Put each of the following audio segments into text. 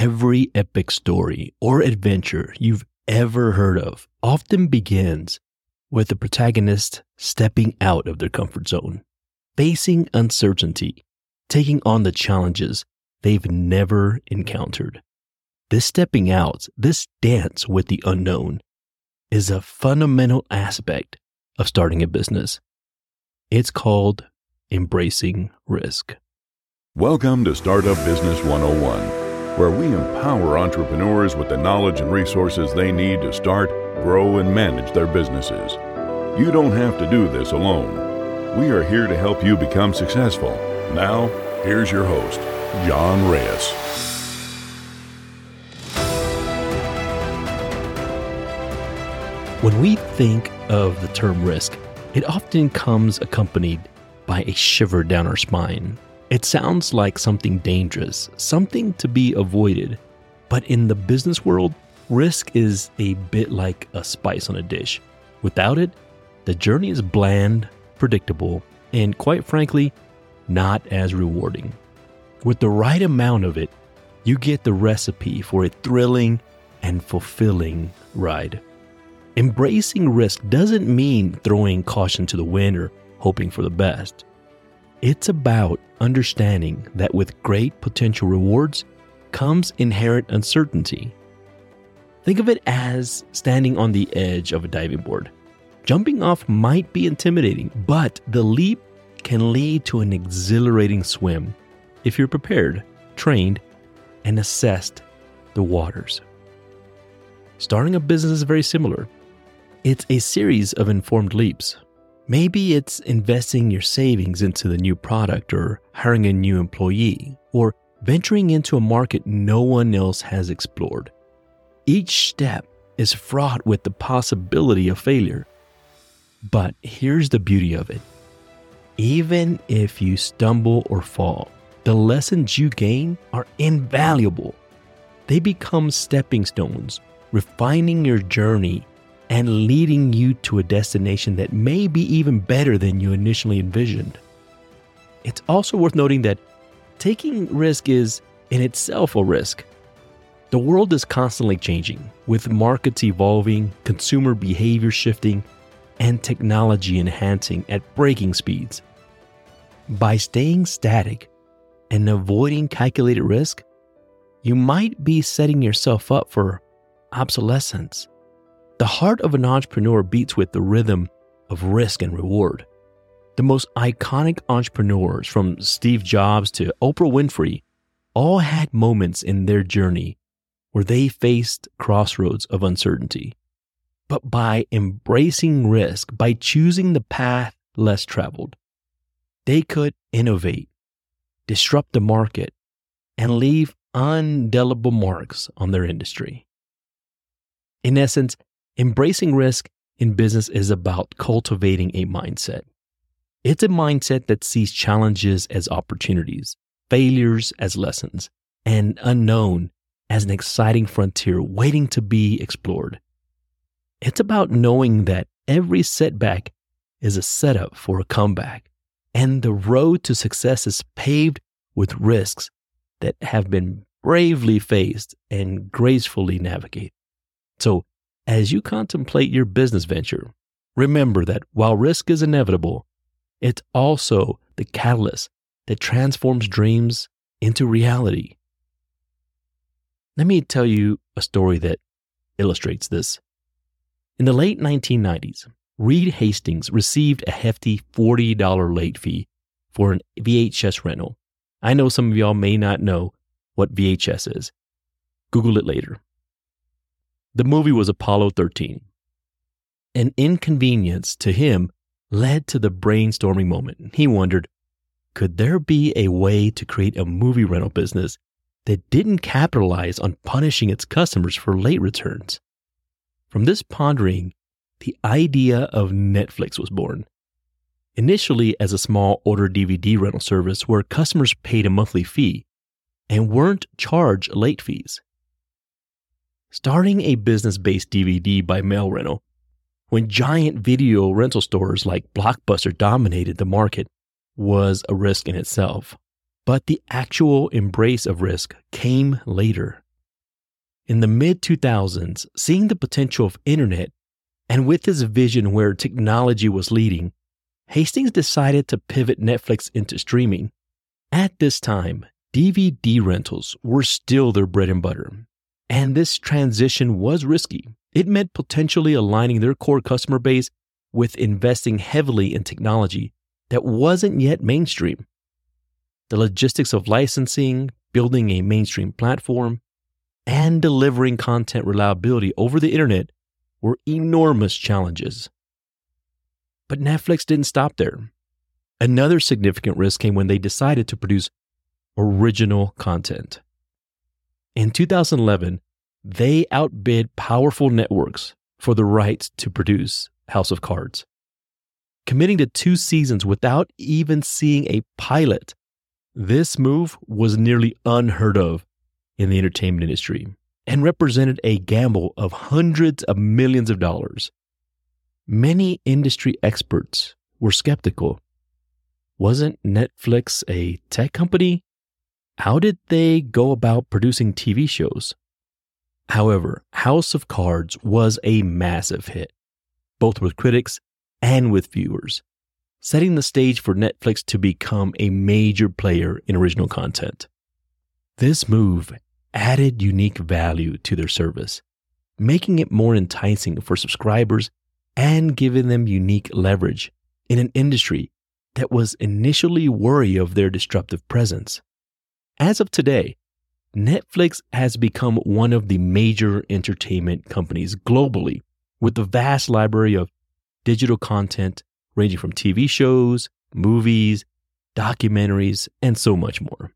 Every epic story or adventure you've ever heard of often begins with the protagonist stepping out of their comfort zone, facing uncertainty, taking on the challenges they've never encountered. This stepping out, this dance with the unknown, is a fundamental aspect of starting a business. It's called embracing risk. Welcome to Startup Business 101, where we empower entrepreneurs with the knowledge and resources they need to start, grow, and manage their businesses. You don't have to do this alone. We are here to help you become successful. Now, here's your host, John Reyes. When we think of the term risk, it often comes accompanied by a shiver down our spine. It sounds like something dangerous, something to be avoided. But in the business world, risk is a bit like a spice on a dish. Without it, the journey is bland, predictable, and quite frankly, not as rewarding. With the right amount of it, you get the recipe for a thrilling and fulfilling ride. Embracing risk doesn't mean throwing caution to the wind or hoping for the best. It's about understanding that with great potential rewards comes inherent uncertainty. Think of it as standing on the edge of a diving board. Jumping off might be intimidating, but the leap can lead to an exhilarating swim if you're prepared, trained, and assessed the waters. Starting a business is very similar. It's a series of informed leaps. Maybe it's investing your savings into the new product or hiring a new employee or venturing into a market no one else has explored. Each step is fraught with the possibility of failure. But here's the beauty of it even if you stumble or fall, the lessons you gain are invaluable. They become stepping stones, refining your journey and leading you to a destination that may be even better than you initially envisioned. It's also worth noting that taking risk is in itself a risk. The world is constantly changing, with markets evolving, consumer behavior shifting, and technology enhancing at breaking speeds. By staying static and avoiding calculated risk, you might be setting yourself up for obsolescence. The heart of an entrepreneur beats with the rhythm of risk and reward. The most iconic entrepreneurs, from Steve Jobs to Oprah Winfrey, all had moments in their journey where they faced crossroads of uncertainty. But by embracing risk, by choosing the path less traveled, they could innovate, disrupt the market, and leave undelible marks on their industry. In essence, Embracing risk in business is about cultivating a mindset. It's a mindset that sees challenges as opportunities, failures as lessons, and unknown as an exciting frontier waiting to be explored. It's about knowing that every setback is a setup for a comeback, and the road to success is paved with risks that have been bravely faced and gracefully navigated. So, as you contemplate your business venture, remember that while risk is inevitable, it's also the catalyst that transforms dreams into reality. Let me tell you a story that illustrates this. In the late 1990s, Reed Hastings received a hefty $40 late fee for an VHS rental. I know some of y'all may not know what VHS is. Google it later. The movie was Apollo 13. An inconvenience to him led to the brainstorming moment. He wondered could there be a way to create a movie rental business that didn't capitalize on punishing its customers for late returns? From this pondering, the idea of Netflix was born. Initially, as a small order DVD rental service where customers paid a monthly fee and weren't charged late fees starting a business based DVD by mail rental. When giant video rental stores like Blockbuster dominated the market was a risk in itself. But the actual embrace of risk came later In the mid 2000s, seeing the potential of internet and with his vision where technology was leading, Hastings decided to pivot Netflix into streaming. At this time, DVD rentals were still their bread and butter. And this transition was risky. It meant potentially aligning their core customer base with investing heavily in technology that wasn't yet mainstream. The logistics of licensing, building a mainstream platform, and delivering content reliability over the internet were enormous challenges. But Netflix didn't stop there. Another significant risk came when they decided to produce original content. In 2011, they outbid powerful networks for the rights to produce House of Cards, committing to two seasons without even seeing a pilot. This move was nearly unheard of in the entertainment industry and represented a gamble of hundreds of millions of dollars. Many industry experts were skeptical. Wasn't Netflix a tech company how did they go about producing TV shows? However, House of Cards was a massive hit, both with critics and with viewers, setting the stage for Netflix to become a major player in original content. This move added unique value to their service, making it more enticing for subscribers and giving them unique leverage in an industry that was initially wary of their disruptive presence. As of today, Netflix has become one of the major entertainment companies globally with a vast library of digital content ranging from TV shows, movies, documentaries, and so much more.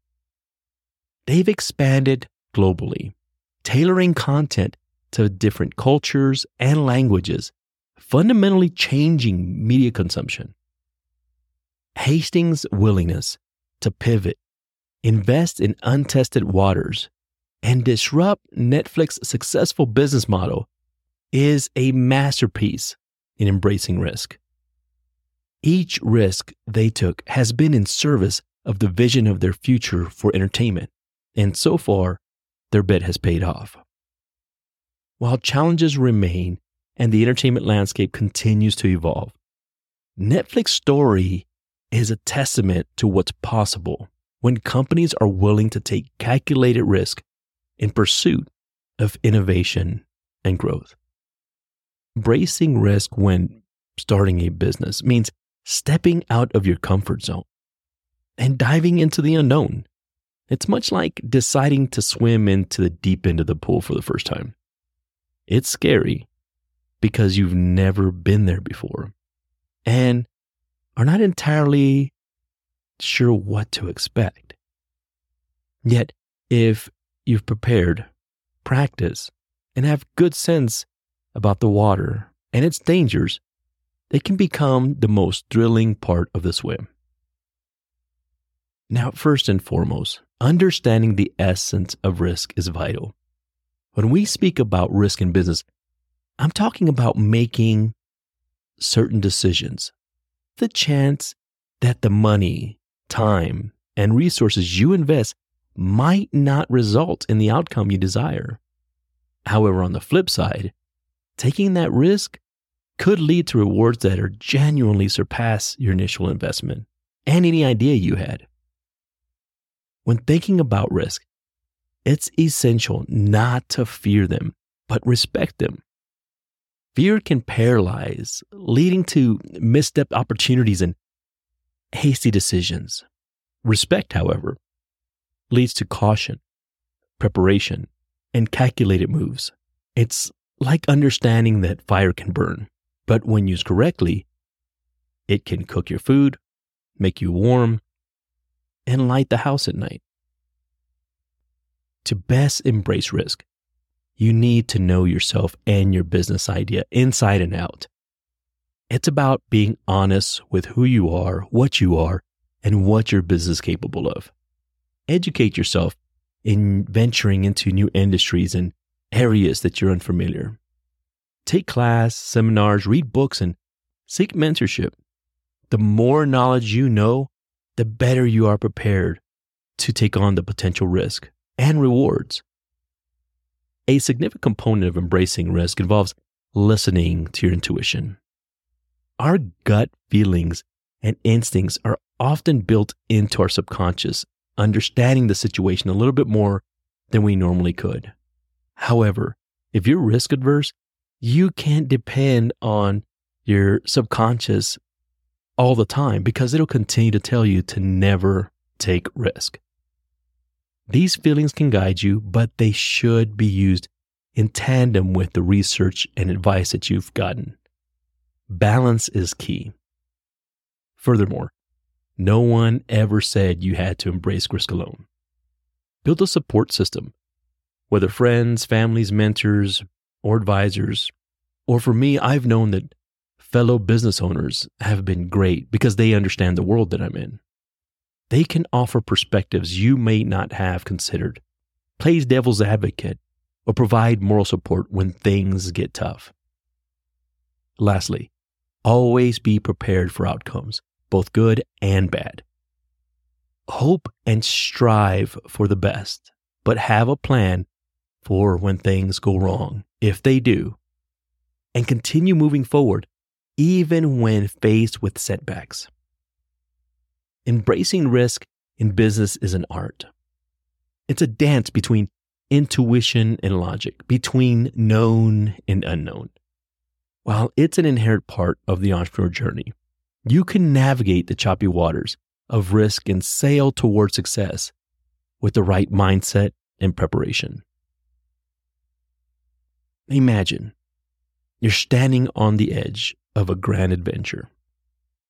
They've expanded globally, tailoring content to different cultures and languages, fundamentally changing media consumption. Hastings' willingness to pivot invest in untested waters, and disrupt Netflix's successful business model is a masterpiece in embracing risk. Each risk they took has been in service of the vision of their future for entertainment, and so far, their bet has paid off. While challenges remain and the entertainment landscape continues to evolve, Netflix's story is a testament to what's possible when companies are willing to take calculated risk in pursuit of innovation and growth. Bracing risk when starting a business means stepping out of your comfort zone and diving into the unknown. It's much like deciding to swim into the deep end of the pool for the first time. It's scary because you've never been there before and are not entirely sure what to expect. Yet, if you've prepared, practice, and have good sense about the water and its dangers, it can become the most thrilling part of the swim. Now, first and foremost, understanding the essence of risk is vital. When we speak about risk in business, I'm talking about making certain decisions. The chance that the money, time, and resources you invest might not result in the outcome you desire. However, on the flip side, taking that risk could lead to rewards that are genuinely surpass your initial investment and any idea you had. When thinking about risk, it's essential not to fear them, but respect them. Fear can paralyze, leading to misstepped opportunities and hasty decisions. Respect, however, leads to caution, preparation, and calculated moves. It's like understanding that fire can burn, but when used correctly, it can cook your food, make you warm, and light the house at night. To best embrace risk, you need to know yourself and your business idea inside and out. It's about being honest with who you are, what you are, and what your business is capable of. Educate yourself in venturing into new industries and areas that you're unfamiliar. Take class, seminars, read books, and seek mentorship. The more knowledge you know, the better you are prepared to take on the potential risk and rewards. A significant component of embracing risk involves listening to your intuition. Our gut feelings and instincts are often built into our subconscious, understanding the situation a little bit more than we normally could. However, if you're risk adverse, you can't depend on your subconscious all the time because it'll continue to tell you to never take risk. These feelings can guide you, but they should be used in tandem with the research and advice that you've gotten. Balance is key. Furthermore, no one ever said you had to embrace risk alone. Build a support system, whether friends, families, mentors, or advisors. Or for me, I've known that fellow business owners have been great because they understand the world that I'm in. They can offer perspectives you may not have considered, plays devil's advocate, or provide moral support when things get tough. Lastly, always be prepared for outcomes, both good and bad. Hope and strive for the best, but have a plan for when things go wrong, if they do, and continue moving forward even when faced with setbacks. Embracing risk in business is an art. It's a dance between intuition and logic, between known and unknown. While it's an inherent part of the entrepreneur journey, you can navigate the choppy waters of risk and sail toward success with the right mindset and preparation. Imagine you're standing on the edge of a grand adventure.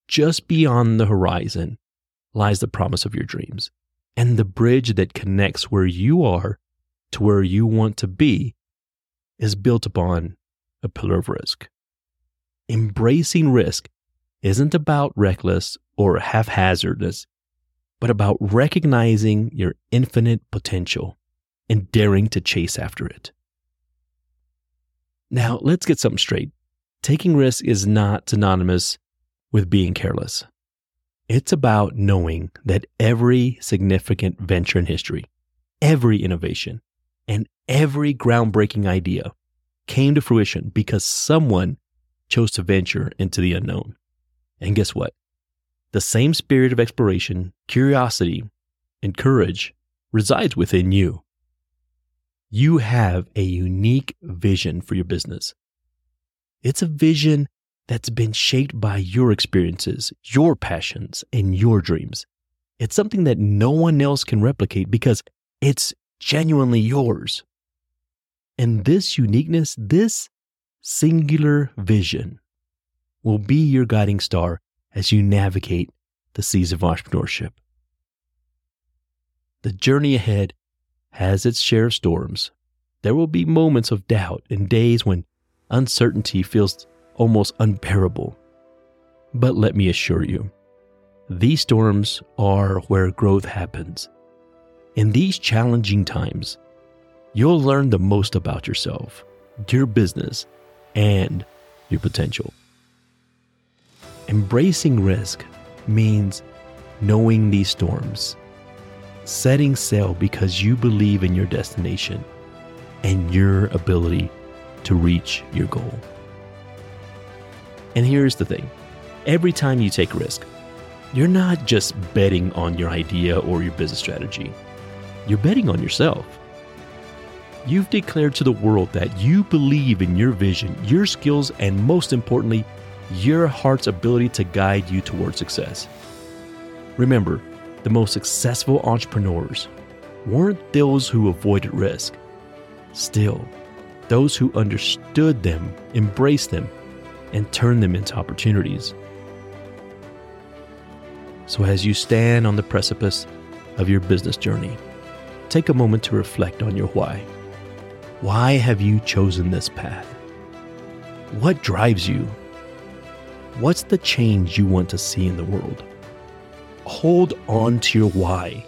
Just beyond the horizon lies the promise of your dreams. And the bridge that connects where you are to where you want to be is built upon a pillar of risk. Embracing risk isn't about reckless or haphazardness, but about recognizing your infinite potential and daring to chase after it. Now, let's get something straight. Taking risk is not synonymous with being careless. It's about knowing that every significant venture in history, every innovation, and every groundbreaking idea came to fruition because someone chose to venture into the unknown. And guess what? The same spirit of exploration, curiosity, and courage resides within you. You have a unique vision for your business. It's a vision that's been shaped by your experiences, your passions, and your dreams. It's something that no one else can replicate because it's genuinely yours. And this uniqueness, this singular vision, will be your guiding star as you navigate the seas of entrepreneurship. The journey ahead has its share of storms. There will be moments of doubt and days when uncertainty feels almost unbearable. But let me assure you, these storms are where growth happens. In these challenging times, you'll learn the most about yourself, your business, and your potential. Embracing risk means knowing these storms, setting sail because you believe in your destination and your ability to reach your goal. And here's the thing every time you take risk, you're not just betting on your idea or your business strategy, you're betting on yourself. You've declared to the world that you believe in your vision, your skills, and most importantly, your heart's ability to guide you towards success. Remember, the most successful entrepreneurs weren't those who avoided risk. Still, those who understood them, embraced them, and turned them into opportunities. So, as you stand on the precipice of your business journey, take a moment to reflect on your why. Why have you chosen this path? What drives you? What's the change you want to see in the world? Hold on to your why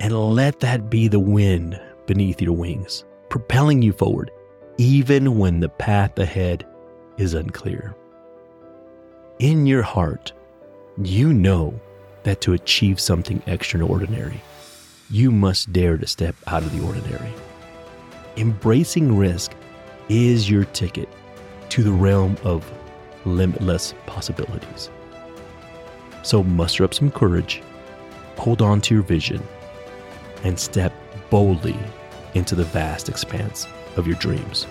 and let that be the wind beneath your wings, propelling you forward, even when the path ahead is unclear. In your heart, you know that to achieve something extraordinary, you must dare to step out of the ordinary. Embracing risk is your ticket to the realm of limitless possibilities. So muster up some courage, hold on to your vision, and step boldly into the vast expanse of your dreams.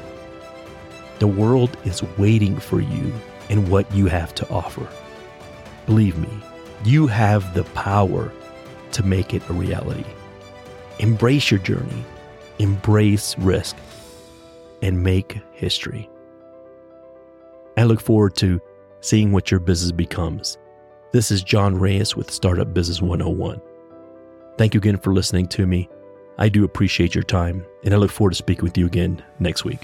The world is waiting for you and what you have to offer. Believe me, you have the power to make it a reality. Embrace your journey, embrace risk, and make history. I look forward to seeing what your business becomes. This is John Reyes with Startup Business 101. Thank you again for listening to me. I do appreciate your time, and I look forward to speaking with you again next week.